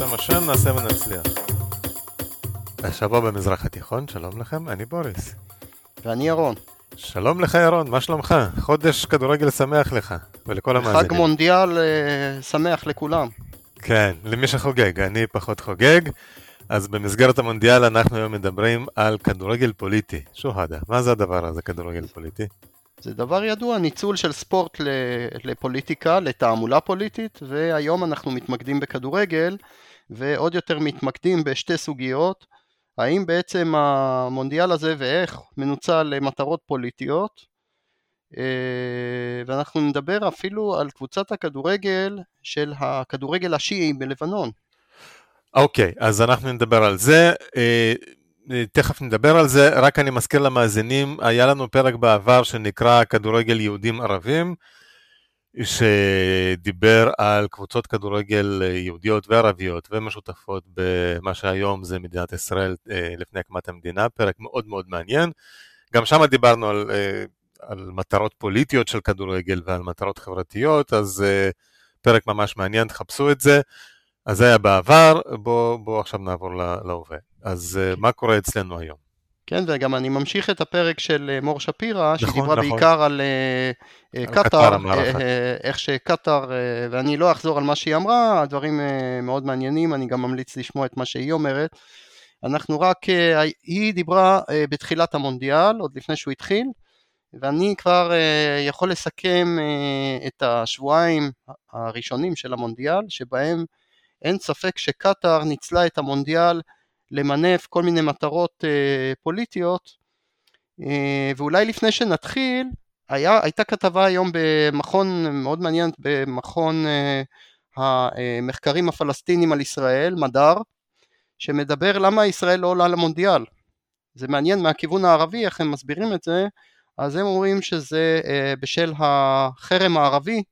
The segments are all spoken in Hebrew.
בשם השם נעשה ונצליח. השבוע במזרח התיכון, שלום לכם, אני בוריס. ואני ירון. שלום לך ירון, מה שלומך? חודש כדורגל שמח לך ולכל המאזינים. חג מונדיאל אה, שמח לכולם. כן, למי שחוגג, אני פחות חוגג. אז במסגרת המונדיאל אנחנו היום מדברים על כדורגל פוליטי. שוהדה, מה זה הדבר הזה, כדורגל פוליטי? זה דבר ידוע, ניצול של ספורט לפוליטיקה, לתעמולה פוליטית, והיום אנחנו מתמקדים בכדורגל, ועוד יותר מתמקדים בשתי סוגיות, האם בעצם המונדיאל הזה ואיך מנוצל למטרות פוליטיות, אה, ואנחנו נדבר אפילו על קבוצת הכדורגל של הכדורגל השיעי בלבנון. אוקיי, okay, אז אנחנו נדבר על זה. אה, תכף נדבר על זה, רק אני מזכיר למאזינים, היה לנו פרק בעבר שנקרא כדורגל יהודים ערבים, שדיבר על קבוצות כדורגל יהודיות וערביות ומשותפות במה שהיום זה מדינת ישראל אה, לפני הקמת המדינה, פרק מאוד מאוד מעניין. גם שם דיברנו על, אה, על מטרות פוליטיות של כדורגל ועל מטרות חברתיות, אז אה, פרק ממש מעניין, תחפשו את זה. אז זה היה בעבר, בואו בוא עכשיו נעבור להווה. אז מה קורה אצלנו היום? כן, וגם אני ממשיך את הפרק של uh, מור שפירא, נכון, שדיברה נכון. בעיקר על, uh, על קטאר, איך שקטאר, ואני לא אחזור על מה שהיא אמרה, הדברים מאוד מעניינים, אני גם ממליץ לשמוע את מה שהיא אומרת. אנחנו רק, היא דיברה בתחילת המונדיאל, עוד לפני שהוא התחיל, ואני כבר יכול לסכם את השבועיים הראשונים של המונדיאל, שבהם אין ספק שקטאר ניצלה את המונדיאל למנף כל מיני מטרות אה, פוליטיות, אה, ואולי לפני שנתחיל, היה, הייתה כתבה היום במכון מאוד מעניינת, במכון אה, המחקרים הפלסטינים על ישראל, מדר, שמדבר למה ישראל לא עולה למונדיאל. זה מעניין מהכיוון הערבי איך הם מסבירים את זה, אז הם אומרים שזה אה, בשל החרם הערבי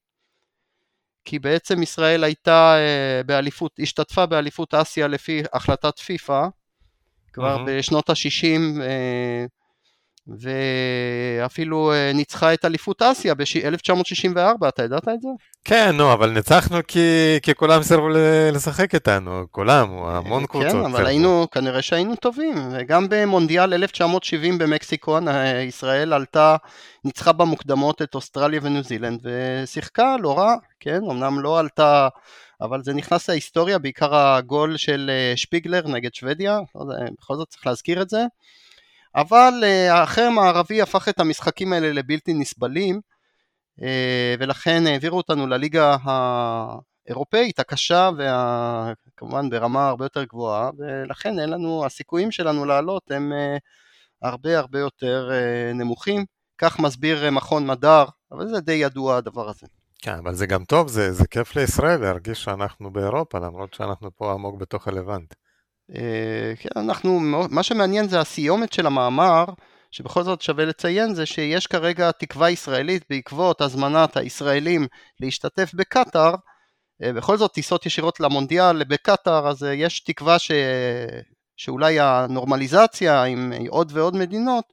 כי בעצם ישראל הייתה אה, באליפות, השתתפה באליפות אסיה לפי החלטת פיפ"א כבר mm-hmm. בשנות ה-60 ואפילו אה, ניצחה את אליפות אסיה ב-1964, אתה ידעת את זה? כן, נו, אבל ניצחנו כי, כי כולם סירבו לשחק איתנו, כולם, המון כן, קבוצות. כן, אבל היינו, כנראה שהיינו טובים, וגם במונדיאל 1970 במקסיקו, ישראל עלתה, ניצחה במוקדמות את אוסטרליה וניו זילנד, ושיחקה לא רע, כן, אמנם לא עלתה... אבל זה נכנס להיסטוריה, בעיקר הגול של אה, שפיגלר נגד שוודיה, לא בכל זאת צריך להזכיר את זה. אבל אה, החרם הערבי הפך את המשחקים האלה לבלתי נסבלים, אה, ולכן העבירו אותנו לליגה האירופאית הקשה, וכמובן ברמה הרבה יותר גבוהה, ולכן אין לנו, הסיכויים שלנו לעלות הם אה, הרבה הרבה יותר נמוכים. כך מסביר מכון מדר, אבל זה די ידוע הדבר הזה. כן, אבל זה גם טוב, זה, זה כיף לישראל להרגיש שאנחנו באירופה, למרות שאנחנו פה עמוק בתוך הלבנט. אה, כן, אנחנו, מה שמעניין זה הסיומת של המאמר, שבכל זאת שווה לציין זה שיש כרגע תקווה ישראלית בעקבות הזמנת הישראלים להשתתף בקטאר, אה, בכל זאת טיסות ישירות למונדיאל בקטאר, אז אה, יש תקווה ש... שאולי הנורמליזציה עם עוד ועוד מדינות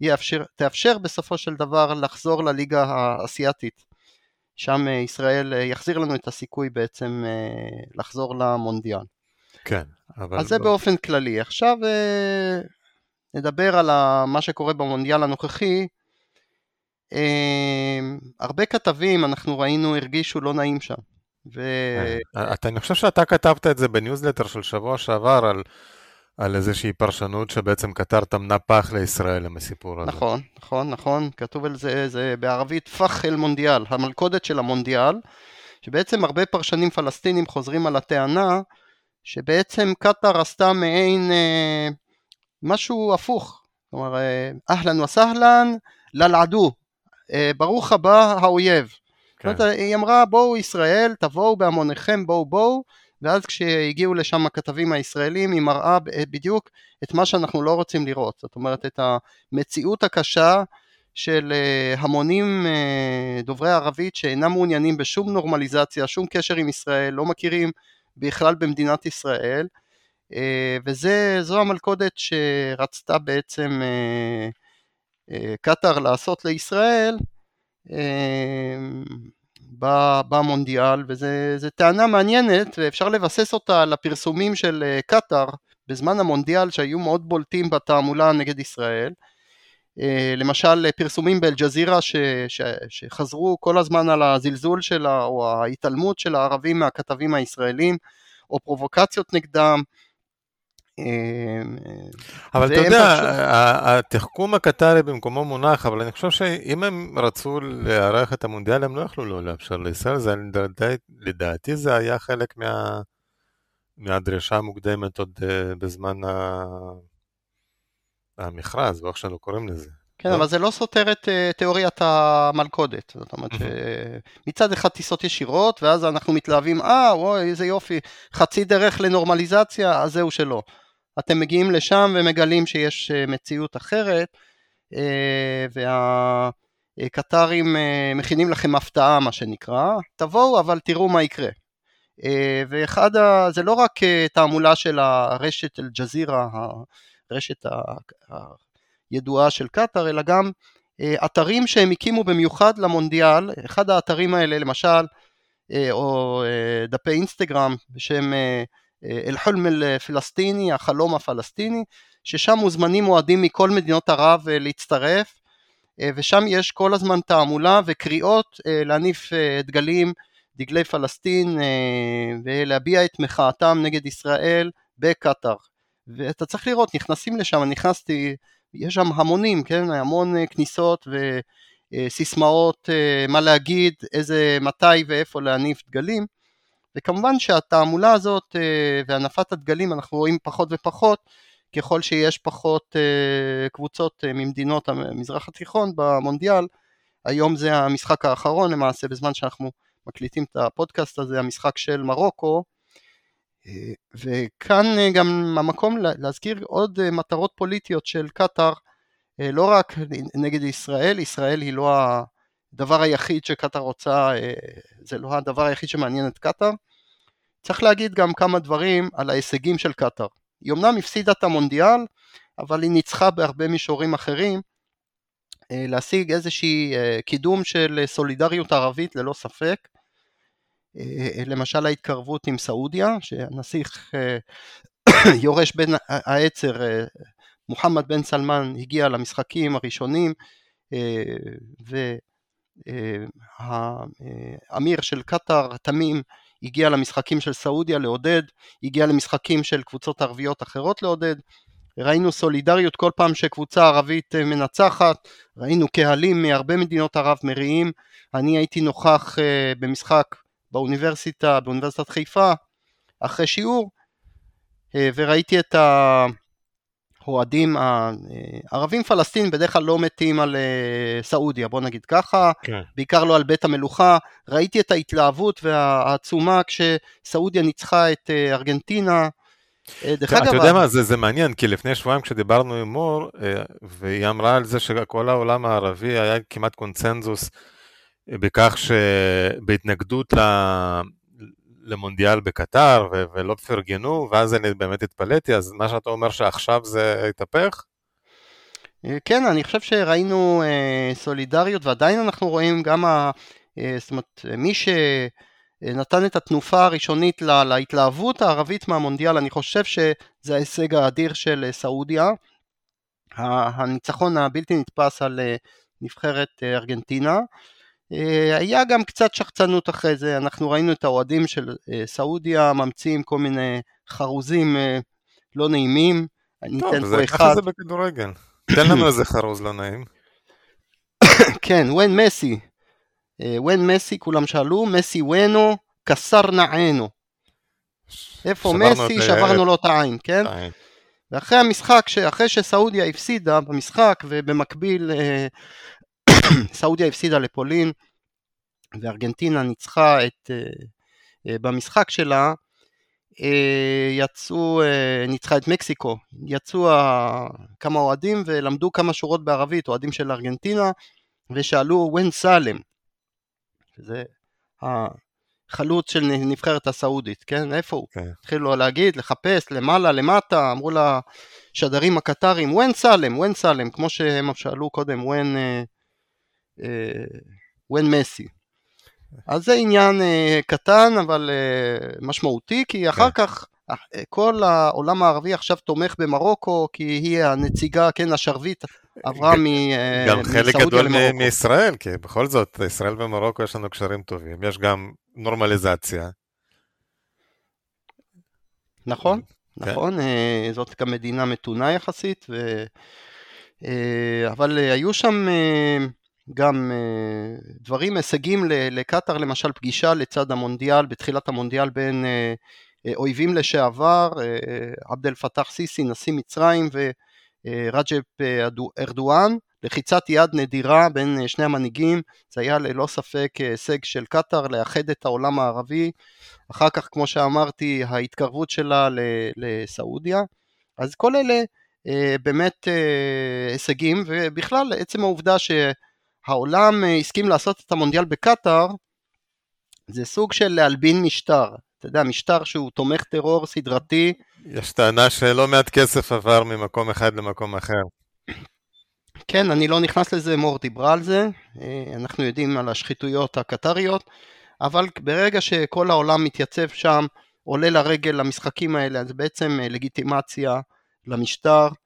יאפשר, תאפשר בסופו של דבר לחזור לליגה האסייתית. שם ישראל יחזיר לנו את הסיכוי בעצם לחזור למונדיאל. כן. אבל... אז זה ב... באופן כללי. עכשיו אה, נדבר על מה שקורה במונדיאל הנוכחי. אה, הרבה כתבים, אנחנו ראינו, הרגישו לא נעים שם. ו... אה, אתה, אני חושב שאתה כתבת את זה בניוזלטר של שבוע שעבר על, על איזושהי פרשנות שבעצם קטר טמנה פח לישראל עם הסיפור הזה. נכון, נכון, נכון, כתוב על זה, זה בערבית פח אל מונדיאל, המלכודת של המונדיאל, שבעצם הרבה פרשנים פלסטינים חוזרים על הטענה שבעצם קטאר עשתה מעין אה, משהו הפוך, כלומר אה, אהלן וסהלן ללעדו, אה, ברוך הבא האויב. כן. אומרת, היא אמרה בואו ישראל, תבואו בהמוניכם, בואו בואו, ואז כשהגיעו לשם הכתבים הישראלים היא מראה בדיוק את מה שאנחנו לא רוצים לראות, זאת אומרת את המציאות הקשה של אה, המונים אה, דוברי ערבית שאינם מעוניינים בשום נורמליזציה, שום קשר עם ישראל, לא מכירים בכלל במדינת ישראל, אה, וזו המלכודת שרצתה בעצם אה, אה, קטאר לעשות לישראל במונדיאל, וזו טענה מעניינת ואפשר לבסס אותה על הפרסומים של קטאר בזמן המונדיאל שהיו מאוד בולטים בתעמולה נגד ישראל. למשל פרסומים באלג'זירה שחזרו כל הזמן על הזלזול שלה או ההתעלמות של הערבים מהכתבים הישראלים או פרובוקציות נגדם. אבל אתה יודע, התחכום הקטרי במקומו מונח, אבל אני חושב שאם הם רצו לארח את המונדיאל הם לא יכלו לא לאפשר לישראל, זה לדעתי זה היה חלק מה... מהדרישה המוקדמת עוד אה, בזמן המכרז, או איך שאנו קוראים לזה. כן, לא? אבל זה לא סותר את uh, תיאוריית המלכודת. זאת אומרת שמצד אחד טיסות ישירות, ואז אנחנו מתלהבים, אה, וואי, איזה יופי, חצי דרך לנורמליזציה, אז זהו שלא. אתם מגיעים לשם ומגלים שיש uh, מציאות אחרת, והקטרים מכינים לכם הפתעה, מה שנקרא, תבואו, אבל תראו מה יקרה. ואחד, ה... זה לא רק תעמולה של הרשת אל-ג'זירה, הרשת ידועה של קטאר, אלא גם אה, אתרים שהם הקימו במיוחד למונדיאל, אחד האתרים האלה למשל, אה, או אה, דפי אינסטגרם בשם אל-חולם אל-פלסטיני, החלום הפלסטיני, ששם מוזמנים אוהדים מכל מדינות ערב להצטרף, ושם יש כל הזמן תעמולה וקריאות להניף דגלים, דגלי פלסטין, ולהביע את מחאתם נגד ישראל בקטאר. ואתה צריך לראות, נכנסים לשם, נכנסתי יש שם המונים, כן, המון אה, כניסות וסיסמאות אה, מה להגיד, איזה, מתי ואיפה להניף דגלים, וכמובן שהתעמולה הזאת אה, והנפת הדגלים אנחנו רואים פחות ופחות. ככל שיש פחות קבוצות ממדינות המזרח התיכון במונדיאל, היום זה המשחק האחרון למעשה בזמן שאנחנו מקליטים את הפודקאסט הזה, המשחק של מרוקו, וכאן אה, גם המקום להזכיר עוד אה, מטרות פוליטיות של קטאר, אה, לא רק נגד ישראל, ישראל היא לא הדבר היחיד שקטאר רוצה, זה לא הדבר היחיד שמעניין את קטאר. צריך להגיד גם כמה דברים על ההישגים של קטאר. היא אמנם הפסידה את המונדיאל, אבל היא ניצחה בהרבה מישורים אחרים, להשיג איזושהי קידום של סולידריות ערבית ללא ספק. אה, למשל ההתקרבות עם סעודיה, שהנסיך אה, יורש בן העצר אה, מוחמד בן סלמן הגיע למשחקים הראשונים והאמיר של קטאר תמים הגיע למשחקים של סעודיה לעודד, הגיע למשחקים של קבוצות ערביות אחרות לעודד, ראינו סולידריות כל פעם שקבוצה ערבית מנצחת, ראינו קהלים מהרבה מדינות ערב מריעים, אני הייתי נוכח במשחק באוניברסיטה, באוניברסיטת חיפה, אחרי שיעור, אה, וראיתי את האוהדים הערבים פלסטינים בדרך כלל לא מתים על אה, סעודיה, בוא נגיד ככה, כן. בעיקר לא על בית המלוכה, ראיתי את ההתלהבות והעצומה כשסעודיה ניצחה את אה, ארגנטינה, דרך אגב... אתה יודע מה, זה, זה מעניין, כי לפני שבועיים כשדיברנו עם מור, והיא אמרה על זה שכל העולם הערבי היה כמעט קונצנזוס בכך שבהתנגדות למונדיאל בקטר ו- ולא פרגנו, ואז אני באמת התפלאתי, אז מה שאתה אומר שעכשיו זה התהפך? אה, כן, אני חושב שראינו אה, סולידריות, ועדיין אנחנו רואים גם, ה, אה, זאת אומרת, מי שנתן את התנופה הראשונית לה, להתלהבות הערבית מהמונדיאל, אני חושב שזה ההישג האדיר של סעודיה. הניצחון הבלתי נתפס על נבחרת ארגנטינה. אה, היה גם קצת שחצנות אחרי זה, אנחנו ראינו את האוהדים של אה, סעודיה ממציאים כל מיני חרוזים אה, לא נעימים. אני אתן פה אחד. ככה זה בכדורגל. תן לנו איזה חרוז לא נעים. כן, ון מסי. ון מסי, כולם שאלו, מסי ונו, קסר נענו. איפה מסי? שברנו לו את העין, כן? ואחרי המשחק, אחרי שסעודיה הפסידה במשחק ובמקביל סעודיה הפסידה לפולין וארגנטינה ניצחה את, אה, אה, במשחק שלה, אה, יצאו, ניצחה את מקסיקו, יצאו כמה אוהדים ולמדו כמה שורות בערבית, אוהדים של ארגנטינה, ושאלו ון סאלם, שזה החלוץ של נבחרת הסעודית, כן? איפה הוא? Okay. כן. התחילו להגיד, לחפש, למעלה, למטה, אמרו לשדרים הקטרים, ון סאלם, ון סאלם, כמו שהם שאלו קודם, ון... ון מסי. אז זה עניין קטן אבל משמעותי, כי אחר כן. כך כל העולם הערבי עכשיו תומך במרוקו, כי היא הנציגה, כן, השרביט עברה מסעודיה למרוקו. גם חלק גדול מישראל, כי בכל זאת, ישראל ומרוקו יש לנו קשרים טובים, יש גם נורמליזציה. נכון, כן. נכון, אה, זאת גם מדינה מתונה יחסית, ו... אה, אבל היו שם אה, גם דברים, הישגים לקטאר, למשל פגישה לצד המונדיאל, בתחילת המונדיאל בין אויבים לשעבר, עבד אל פתח סיסי, נשיא מצרים, ורג'פ ארדואן, לחיצת יד נדירה בין שני המנהיגים, זה היה ללא ספק הישג של קטאר לאחד את העולם הערבי, אחר כך כמו שאמרתי ההתקרבות שלה לסעודיה, אז כל אלה באמת הישגים, ובכלל עצם העובדה שהעולם הסכים לעשות את המונדיאל בקטאר, זה סוג של להלבין משטר, אתה יודע, משטר שהוא תומך טרור סדרתי. יש טענה שלא מעט כסף עבר ממקום אחד למקום אחר. כן, אני לא נכנס לזה, מור דיברה על זה, אה, אנחנו יודעים על השחיתויות הקטריות, אבל ברגע שכל העולם מתייצב שם, עולה לרגל למשחקים האלה, אז בעצם אה, לגיטימציה למשטר, אה,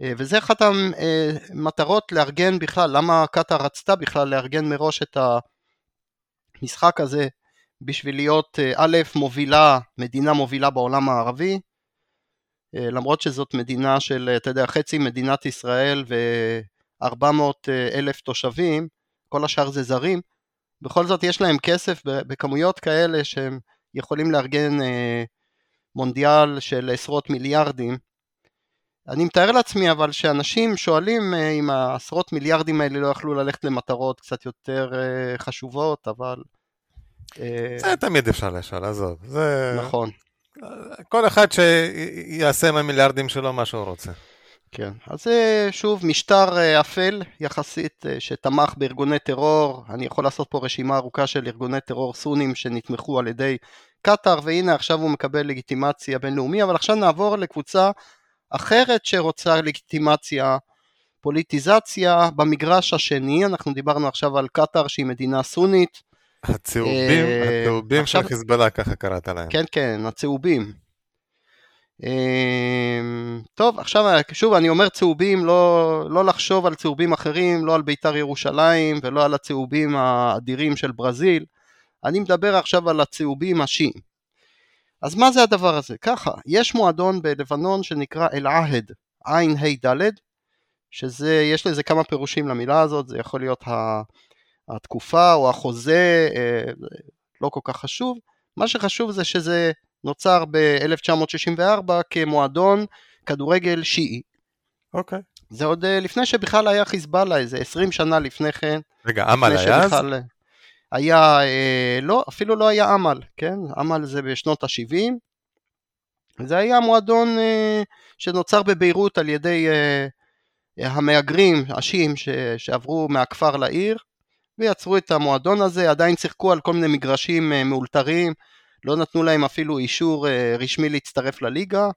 וזה אחת המטרות לארגן בכלל, למה קטאר רצתה בכלל לארגן מראש את המשחק הזה בשביל להיות אה, א', מובילה, מדינה מובילה בעולם הערבי, אה, למרות שזאת מדינה של, אתה יודע, חצי מדינת ישראל ו-400 אלף תושבים, כל השאר זה זרים, בכל זאת יש להם כסף בכמויות כאלה שהם יכולים לארגן אה, מונדיאל של עשרות מיליארדים. אני מתאר לעצמי אבל שאנשים שואלים אם העשרות מיליארדים האלה לא יכלו ללכת למטרות קצת יותר חשובות, אבל אה, זה תמיד אפשר לשאול, עזוב. זה... נכון. כל אחד שיעשה עם המיליארדים שלו מה שהוא רוצה. כן, אז זה שוב משטר אה, אפל יחסית אה, שתמך בארגוני טרור, אני יכול לעשות פה רשימה ארוכה של ארגוני טרור סונים שנתמכו על ידי קטאר, והנה עכשיו הוא מקבל לגיטימציה בינלאומי, אבל עכשיו נעבור לקבוצה אחרת שרוצה לגיטימציה, פוליטיזציה במגרש השני, אנחנו דיברנו עכשיו על קטאר שהיא מדינה סונית, הצהובים, אה, הצהובים של חיזבאללה, ככה קראת להם. כן, כן, הצהובים. אה, טוב, עכשיו שוב אני אומר צהובים, לא, לא לחשוב על צהובים אחרים, לא על בית"ר ירושלים ולא על הצהובים האדירים של ברזיל, אני מדבר עכשיו על הצהובים השיעים. אז מה זה הדבר הזה? ככה, יש מועדון בלבנון שנקרא אל-עהד, עין ה' ד', שזה, יש לזה כמה פירושים למילה הזאת, זה יכול להיות ה... התקופה או החוזה אה, לא כל כך חשוב, מה שחשוב זה שזה נוצר ב-1964 כמועדון כדורגל שיעי. אוקיי. Okay. זה עוד אה, לפני שבכלל היה חיזבאללה, איזה 20 שנה לפני כן. רגע, אמל היה אז? היה, אה, לא, אפילו לא היה אמל, כן? אמל זה בשנות ה-70. זה היה מועדון אה, שנוצר בביירות על ידי אה, המהגרים השיעים שעברו מהכפר לעיר, ויצרו את המועדון הזה, עדיין שיחקו על כל מיני מגרשים אה, מאולתרים, לא נתנו להם אפילו אישור אה, רשמי להצטרף לליגה,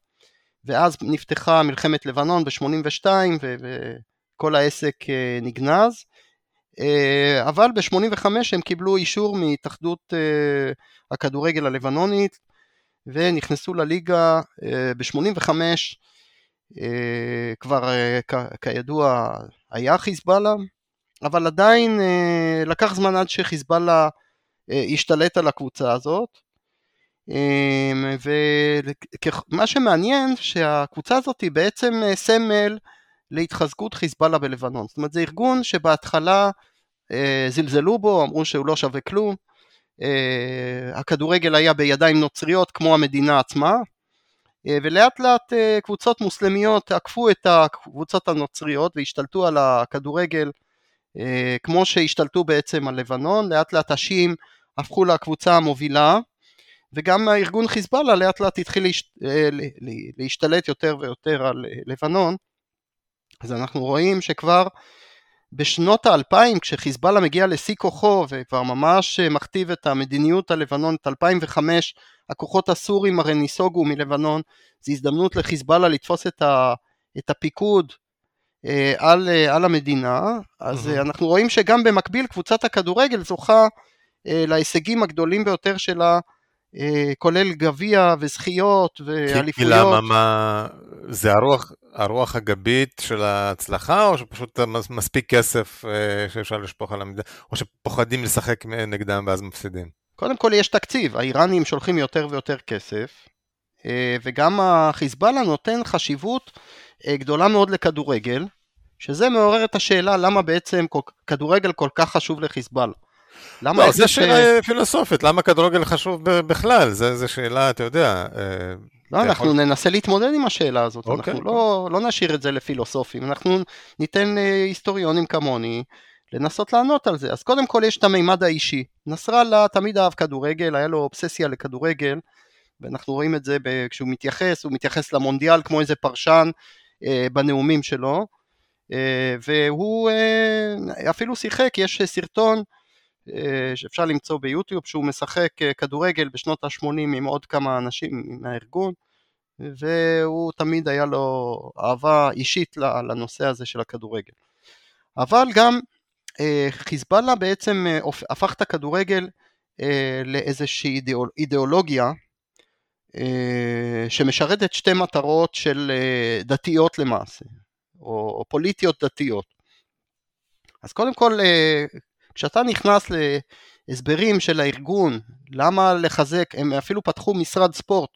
ואז נפתחה מלחמת לבנון ב-82 וכל העסק אה, נגנז, אבל ב-85 הם קיבלו אישור מהתאחדות הכדורגל הלבנונית ונכנסו לליגה ב-85 כבר כידוע היה חיזבאללה אבל עדיין אה, לקח זמן עד שחיזבאללה אה, השתלט על הקבוצה הזאת. אה, ומה שמעניין שהקבוצה הזאת היא בעצם סמל להתחזקות חיזבאללה בלבנון. זאת אומרת זה ארגון שבהתחלה זלזלו בו, אמרו שהוא לא שווה כלום. הכדורגל היה בידיים נוצריות כמו המדינה עצמה, ולאט לאט קבוצות מוסלמיות עקפו את הקבוצות הנוצריות והשתלטו על הכדורגל אה, כמו שהשתלטו בעצם על לבנון, לאט לאט השיעים הפכו לקבוצה המובילה, וגם הארגון חיזבאללה לאט לאט התחיל אה, להשתלט יותר ויותר על אה, לבנון, אז אנחנו רואים שכבר בשנות האלפיים כשחיזבאללה מגיע לשיא כוחו וכבר ממש מכתיב את המדיניות הלבנונית 2005 הכוחות הסורים הרי ניסוגו מלבנון זו הזדמנות לחיזבאללה לתפוס את, ה, את הפיקוד אה, על, אה, על המדינה, אז mm-hmm. אנחנו רואים שגם במקביל קבוצת הכדורגל זוכה להישגים הגדולים ביותר שלה, כולל גביע וזכיות ואליפויות. כי למה, מה, זה הרוח, הרוח הגבית של ההצלחה, או שפשוט מספיק כסף שאפשר לשפוך על המדינה, או שפוחדים לשחק נגדם ואז מפסידים? קודם כל יש תקציב, האיראנים שולחים יותר ויותר כסף, וגם החיזבאללה נותן חשיבות גדולה מאוד לכדורגל, שזה מעורר את השאלה למה בעצם כדורגל כל כך חשוב לחיזבאללה. למה לא, זו שאלה. פילוסופית, למה כדורגל חשוב בכלל? זו שאלה, אתה יודע... אה, לא, אנחנו יכול... ננסה להתמודד עם השאלה הזאת, אוקיי, אנחנו לא, לא נשאיר את זה לפילוסופים, אנחנו ניתן אה, היסטוריונים כמוני לנסות לענות על זה. אז קודם כל יש את המימד האישי. נסראללה תמיד אהב כדורגל, היה לו אובססיה לכדורגל, ואנחנו רואים את זה כשהוא מתייחס, הוא מתייחס למונדיאל כמו איזה פרשן אה, בנאומים שלו, אה, והוא אה, אפילו שיחק, יש סרטון שאפשר למצוא ביוטיוב שהוא משחק כדורגל בשנות ה-80 עם עוד כמה אנשים מהארגון והוא תמיד היה לו אהבה אישית לנושא הזה של הכדורגל. אבל גם חיזבאללה בעצם הפך את הכדורגל לאיזושהי אידיאולוגיה שמשרתת שתי מטרות של דתיות למעשה. או, פוליטיות דתיות. אז קודם כל, אה, כשאתה נכנס להסברים של הארגון, למה לחזק, הם אפילו פתחו משרד ספורט.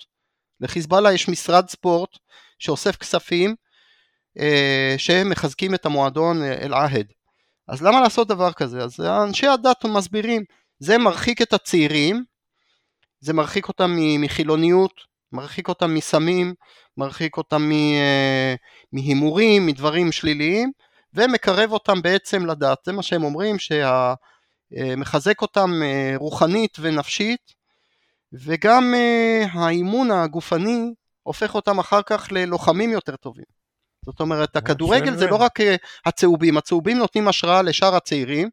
לחיזבאללה יש משרד ספורט שאוסף כספים אה, שהם מחזקים את המועדון אה, אל-עהד. אז למה לעשות דבר כזה? אז אנשי הדת מסבירים, זה מרחיק את הצעירים, זה מרחיק אותם מחילוניות, מרחיק אותם מסמים, מרחיק אותם אה, מהימורים, מדברים שליליים, ומקרב אותם בעצם לדת. זה מה שהם אומרים, שמחזק אה, אותם אה, רוחנית ונפשית, וגם האימון הגופני הופך אותם אחר כך ללוחמים יותר טובים. זאת אומרת, הכדורגל זה לא רק הצהובים, הצהובים נותנים השראה לשאר הצעירים,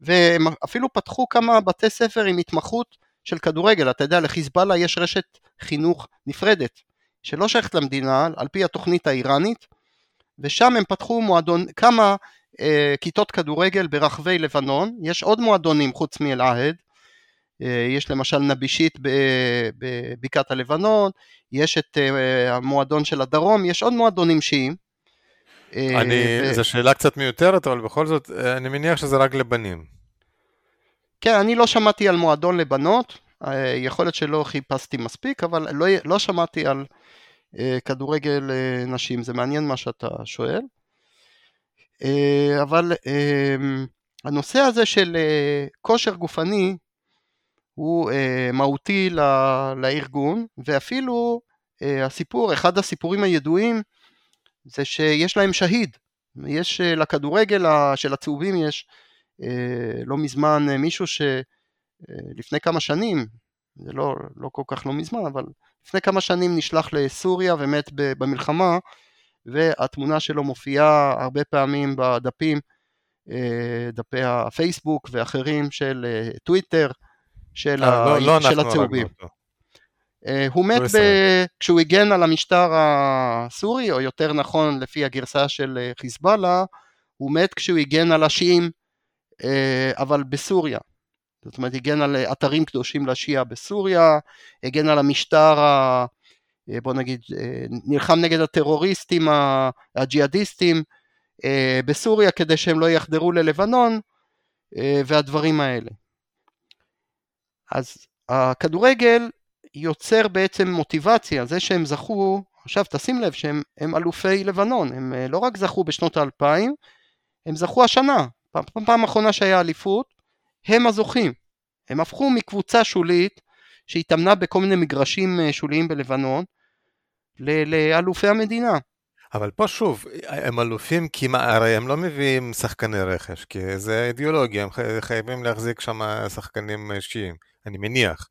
ואפילו פתחו כמה בתי ספר עם התמחות של כדורגל, אתה יודע, לחיזבאללה יש רשת חינוך נפרדת, שלא שייכת למדינה, על פי התוכנית האיראנית, ושם הם פתחו מועדון, כמה אה, כיתות כדורגל ברחבי לבנון, יש עוד מועדונים חוץ מאל-עהד, אה, יש למשל נבישית בבקעת הלבנון, יש את אה, המועדון של הדרום, יש עוד מועדונים שיעים. אה, אני, ו... זו שאלה קצת מיותרת, אבל בכל זאת, אה, אני מניח שזה רק לבנים. כן, אני לא שמעתי על מועדון לבנות, אה, יכול להיות שלא חיפשתי מספיק, אבל לא, לא שמעתי על כדורגל אה, נשים, זה מעניין מה שאתה שואל. אבל הנושא הזה של כושר גופני הוא מהותי לארגון, ואפילו הסיפור, אחד הסיפורים הידועים זה שיש להם שהיד. יש לכדורגל של הצהובים יש אה, לא מזמן אה, מישהו שלפני אה, כמה שנים, זה לא, לא כל כך לא מזמן, אבל לפני כמה שנים נשלח לסוריה ומת במלחמה, והתמונה שלו מופיעה הרבה פעמים בדפים, דפי הפייסבוק ואחרים של טוויטר, של, ה... לא, לא של הצהובים. הוא מת ב... כשהוא הגן על המשטר הסורי, או יותר נכון לפי הגרסה של חיזבאללה, הוא מת כשהוא הגן על השיעים אה, אבל בסוריה. זאת אומרת, הגן על אתרים קדושים לשיעה בסוריה, הגן על המשטר, ה... אה, בוא נגיד, אה, נלחם נגד הטרוריסטים הג'יהאדיסטים בסוריה כדי שהם לא יחדרו ללבנון והדברים האלה. אז הכדורגל יוצר בעצם מוטיבציה, זה שהם זכו, עכשיו תשים לב שהם אלופי לבנון, הם לא רק זכו בשנות האלפיים, הם זכו השנה, פעם, פעם אחרונה שהיה אליפות, הם הזוכים. הם הפכו מקבוצה שולית שהתאמנה בכל מיני מגרשים אה, שוליים בלבנון לאלופי המדינה. אבל פה שוב, הם אלופים כי מה, הרי הם לא מביאים שחקני רכש, כי זה אידיאולוגיה, הם חייבים להחזיק שם שחקנים שיעים, אני מניח.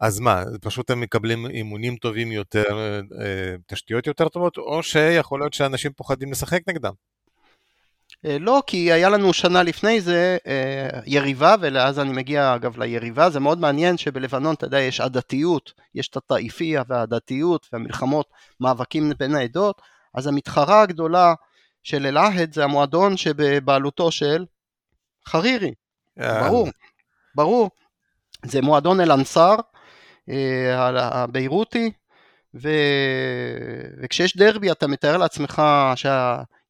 אז מה, פשוט הם מקבלים אימונים טובים יותר, אה, תשתיות יותר טובות, או שיכול להיות שאנשים פוחדים לשחק נגדם. אה, לא, כי היה לנו שנה לפני זה אה, יריבה, ואז אני מגיע אגב ליריבה, זה מאוד מעניין שבלבנון, אתה יודע, יש עדתיות, יש את הטאיפיה והעדתיות והמלחמות, מאבקים בין העדות, אז המתחרה הגדולה של אל-עהד זה המועדון שבבעלותו של חרירי, ברור. ברור. זה מועדון אל-אנסאר, הביירותי, ו... וכשיש דרבי אתה מתאר לעצמך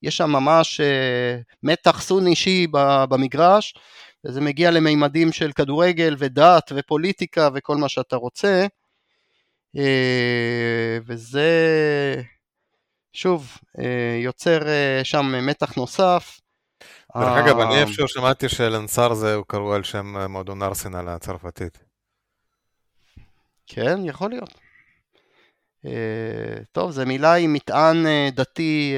שיש שם ממש מתח סון אישי במגרש, וזה מגיע למימדים של כדורגל ודת ופוליטיקה וכל מה שאתה רוצה, וזה שוב יוצר שם מתח נוסף. דרך אגב, אני איפשהו שמעתי שלנסר זה, הוא קראו על שם מועדון ארסנל הצרפתית. כן, יכול להיות. טוב, זו מילה עם מטען דתי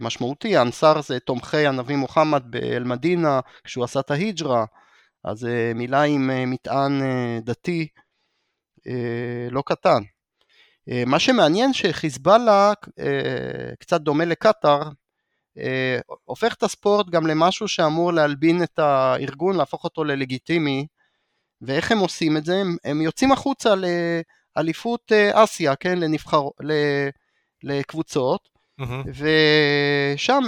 משמעותי, אנסר זה תומכי הנביא מוחמד באל-מדינה כשהוא עשה את ההיג'רה, אז מילה עם מטען דתי לא קטן. מה שמעניין שחיזבאללה, קצת דומה לקטאר, הופך את הספורט גם למשהו שאמור להלבין את הארגון, להפוך אותו ללגיטימי, ואיך הם עושים את זה? הם, הם יוצאים החוצה לאליפות אסיה, כן? לנבחר... לקבוצות, mm-hmm. ושם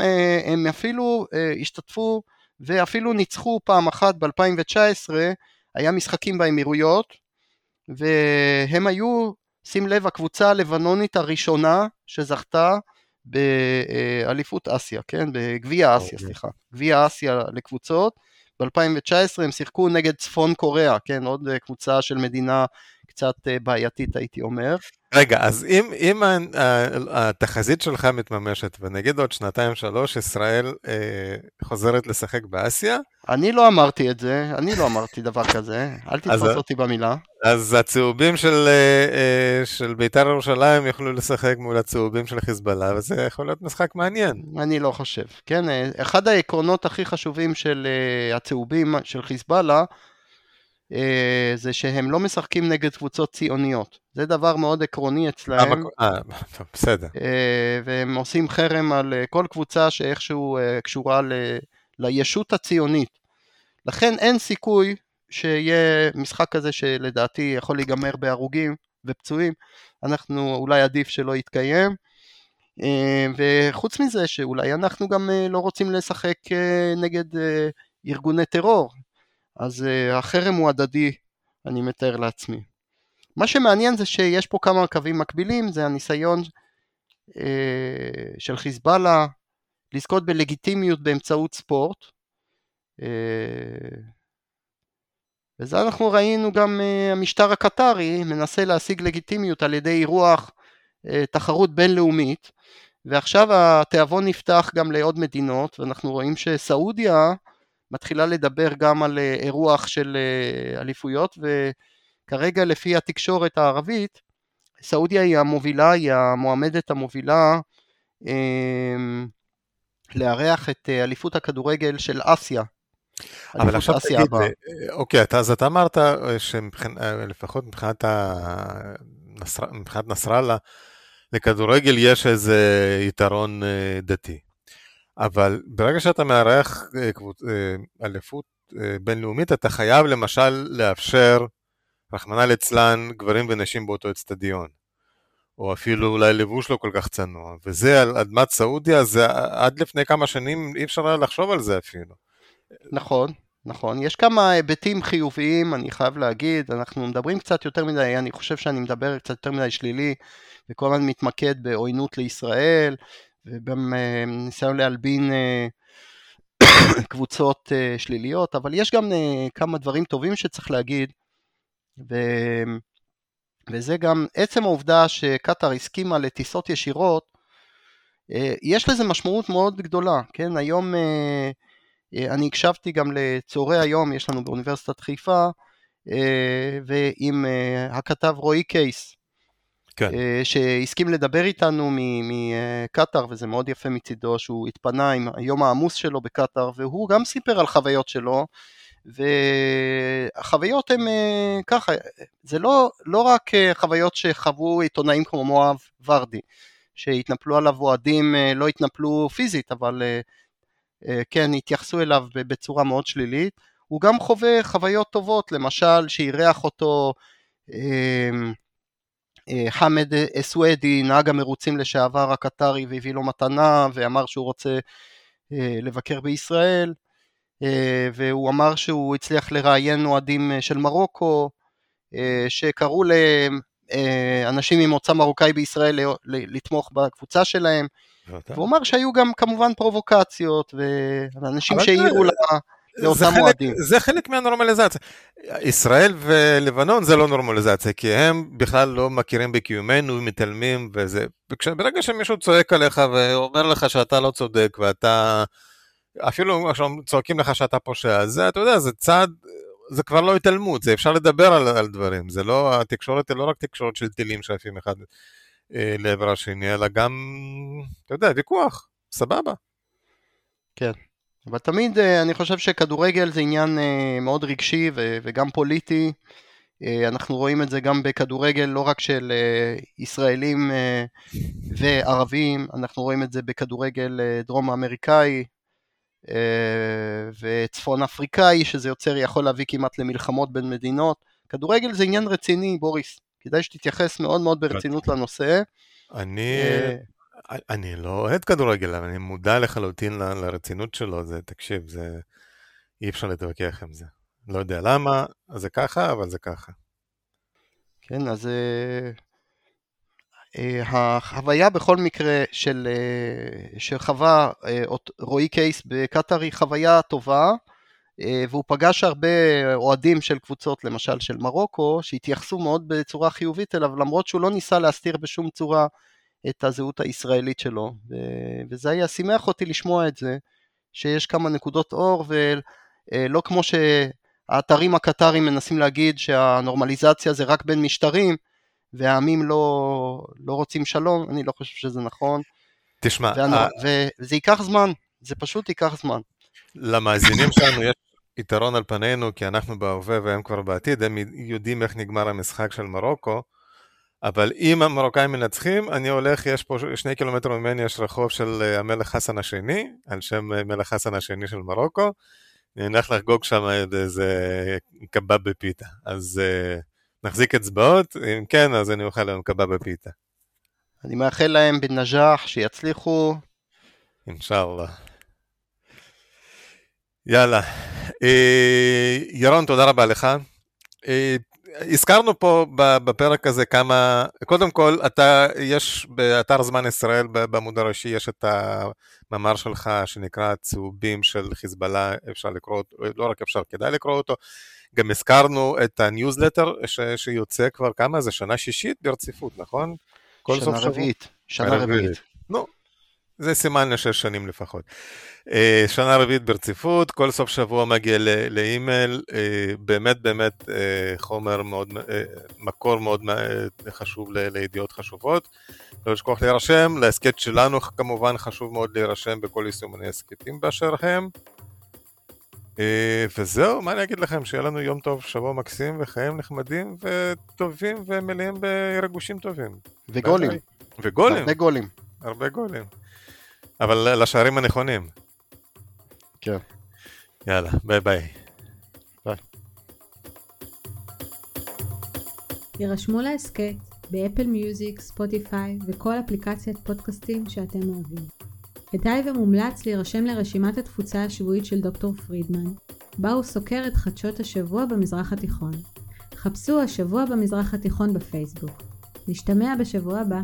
הם אפילו השתתפו ואפילו ניצחו פעם אחת ב-2019, היה משחקים באמירויות, והם היו, שים לב, הקבוצה הלבנונית הראשונה שזכתה באליפות אסיה, כן? בגביע אסיה, okay. אוקיי. סליחה. גביע אסיה לקבוצות. ב-2019 הם שיחקו נגד צפון קוריאה, כן? עוד קבוצה של מדינה קצת בעייתית הייתי אומר. רגע, אז אם, אם התחזית שלך מתממשת, ונגיד עוד שנתיים שלוש, ישראל אה, חוזרת לשחק באסיה? אני לא אמרתי את זה, אני לא אמרתי דבר כזה, אל תתפוס אותי במילה. אז הצהובים של, אה, אה, של בית"ר ירושלים יוכלו לשחק מול הצהובים של חיזבאללה, וזה יכול להיות משחק מעניין. אני לא חושב, כן, אה, אחד העקרונות הכי חשובים של אה, הצהובים של חיזבאללה, אה, זה שהם לא משחקים נגד קבוצות ציוניות. זה דבר מאוד עקרוני אצלהם. אה, בסדר. אה, והם עושים חרם על כל קבוצה שאיכשהו קשורה ל... לישות הציונית. לכן אין סיכוי שיהיה משחק כזה שלדעתי יכול להיגמר בהרוגים ופצועים, אנחנו אולי עדיף שלא יתקיים. וחוץ מזה שאולי אנחנו גם לא רוצים לשחק נגד ארגוני טרור, אז uh, החרם הוא הדדי, אני מתאר לעצמי. מה שמעניין זה שיש פה כמה קווים מקבילים, זה הניסיון uh, של חיזבאללה לזכות בלגיטימיות באמצעות ספורט. Uh, וזה אנחנו ראינו גם uh, המשטר הקטרי מנסה להשיג לגיטימיות על ידי אירוח uh, תחרות בינלאומית ועכשיו התיאבון נפתח גם לעוד מדינות ואנחנו רואים שסעודיה מתחילה לדבר גם על אה, אירוח של אה, אליפויות וכרגע לפי התקשורת הערבית סעודיה היא המובילה, היא המועמדת המובילה אמ, לארח את אה, אליפות הכדורגל של אסיה. אבל עכשיו תגיד, הבא. אוקיי, אתה, אז אתה אמרת שלפחות מבחינת, הנסר, מבחינת נסראללה, לכדורגל יש איזה יתרון דתי. אבל ברגע שאתה מארח אה, אה, אליפות אה, בינלאומית, אתה חייב למשל לאפשר, רחמנא ליצלן, גברים ונשים באותו אצטדיון. או אפילו אולי לבוש לא כל כך צנוע, וזה על אדמת סעודיה, זה עד לפני כמה שנים אי אפשר היה לחשוב על זה אפילו. נכון, נכון. יש כמה היבטים חיוביים, אני חייב להגיד, אנחנו מדברים קצת יותר מדי, אני חושב שאני מדבר קצת יותר מדי שלילי, וכל הזמן מתמקד בעוינות לישראל, וגם אה, להלבין אה, קבוצות אה, שליליות, אבל יש גם כמה דברים טובים שצריך להגיד, ו... וזה גם עצם העובדה שקטאר הסכימה לטיסות ישירות, יש לזה משמעות מאוד גדולה, כן, היום אני הקשבתי גם לצהרי היום, יש לנו באוניברסיטת חיפה, ועם הכתב רועי קייס, כן. אה, שהסכים לדבר איתנו מקטאר, וזה מאוד יפה מצידו שהוא התפנה עם היום העמוס שלו בקטאר, והוא גם סיפר על חוויות שלו, והחוויות הן אה, ככה, זה לא, לא רק אה, חוויות שחוו עיתונאים כמו מואב ורדי, שהתנפלו עליו אוהדים, לא התנפלו פיזית, אבל כן, התייחסו אליו בצורה מאוד שלילית, הוא גם חווה חוויות טובות, למשל שאירח אותו אה, חמד אסוודי, נהג המרוצים לשעבר הקטרי והביא לו מתנה ואמר שהוא רוצה אה, לבקר בישראל. והוא אמר שהוא הצליח לראיין אוהדים של מרוקו, שקראו לאנשים ממוצא מרוקאי בישראל לתמוך בקבוצה שלהם, והוא אמר שהיו גם כמובן פרובוקציות, ואנשים שהעירו לאותם אוהדים. זה חלק מהנורמליזציה. ישראל ולבנון זה לא נורמליזציה, כי הם בכלל לא מכירים בקיומנו, מתעלמים וזה. ברגע שמישהו צועק עליך ואומר לך שאתה לא צודק ואתה... אפילו צועקים לך שאתה פושע, זה, אתה יודע, זה צעד, זה כבר לא התעלמות, זה אפשר לדבר על, על דברים, זה לא, התקשורת היא לא רק תקשורת של טילים שעפים אחד אה, לעבר השני, אלא גם, אתה יודע, ויכוח, סבבה. כן, אבל תמיד אה, אני חושב שכדורגל זה עניין אה, מאוד רגשי וגם פוליטי. אה, אנחנו רואים את זה גם בכדורגל לא רק של ישראלים וערבים, אנחנו רואים את זה בכדורגל דרום אמריקאי וצפון אפריקאי, שזה יוצר, יכול להביא כמעט למלחמות בין מדינות. כדורגל זה עניין רציני, בוריס. כדאי שתתייחס מאוד מאוד ברצינות לנושא. אני, אני לא אוהד כדורגל, אבל אני מודע לחלוטין ל, לרצינות שלו, זה, תקשיב, זה... אי אפשר להתווכח עם זה. לא יודע למה, זה ככה, אבל זה ככה. כן, אז אה, אה, החוויה בכל מקרה של, אה, שחווה אה, רועי קייס בקטאר היא חוויה טובה, אה, והוא פגש הרבה אוהדים של קבוצות, למשל של מרוקו, שהתייחסו מאוד בצורה חיובית אליו, למרות שהוא לא ניסה להסתיר בשום צורה את הזהות הישראלית שלו, וזה היה שימח אותי לשמוע את זה, שיש כמה נקודות אור, ולא כמו שהאתרים הקטרים מנסים להגיד שהנורמליזציה זה רק בין משטרים, והעמים לא, לא רוצים שלום, אני לא חושב שזה נכון. תשמע, ואני, ה... וזה ייקח זמן, זה פשוט ייקח זמן. למאזינים שלנו יש יתרון על פנינו, כי אנחנו בהווה והם כבר בעתיד, הם יודעים איך נגמר המשחק של מרוקו, אבל אם המרוקאים מנצחים, אני הולך, יש פה שני קילומטר ממני, יש רחוב של אה, המלך חסן השני, על שם אה, מלך חסן השני של מרוקו, אני הולך לחגוג שם איזה קבב בפיתה. אז uh, נחזיק אצבעות, אם כן, אז אני אוכל להם קבב בפיתה. אני מאחל להם בנג'אח, שיצליחו. אינשאללה. יאללה. ירון, תודה רבה לך. הזכרנו פה בפרק הזה כמה, קודם כל, אתה, יש באתר זמן ישראל בעמוד הראשי, יש את המאמר שלך שנקרא צהובים של חיזבאללה, אפשר לקרוא אותו, לא רק אפשר, כדאי לקרוא אותו. גם הזכרנו את הניוזלטר ש, שיוצא כבר כמה, זה שנה שישית ברציפות, נכון? שנה רביעית, שנה רביעית. נו, זה סימן לשש שנים לפחות. אה, שנה רביעית ברציפות, כל סוף שבוע מגיע לאימייל, אה, באמת באמת אה, חומר מאוד, מקור מאוד חשוב לידיעות חשובות. לא לשכוח להירשם, להסכת שלנו כמובן חשוב מאוד להירשם בכל יישומני הסכתים באשר הם. וזהו, מה אני אגיד לכם, שיהיה לנו יום טוב, שבוע מקסים וחיים נחמדים וטובים ומלאים ברגושים טובים. וגולים. וגולים. הרבה גולים. הרבה גולים. אבל לשערים הנכונים. כן. יאללה, ביי ביי. ביי. הירשמו להסכת באפל מיוזיק, ספוטיפיי וכל אפליקציית פודקאסטים שאתם אוהבים. כדאי ומומלץ להירשם לרשימת התפוצה השבועית של דוקטור פרידמן, בה הוא סוקר את חדשות השבוע במזרח התיכון. חפשו השבוע במזרח התיכון בפייסבוק. נשתמע בשבוע הבא.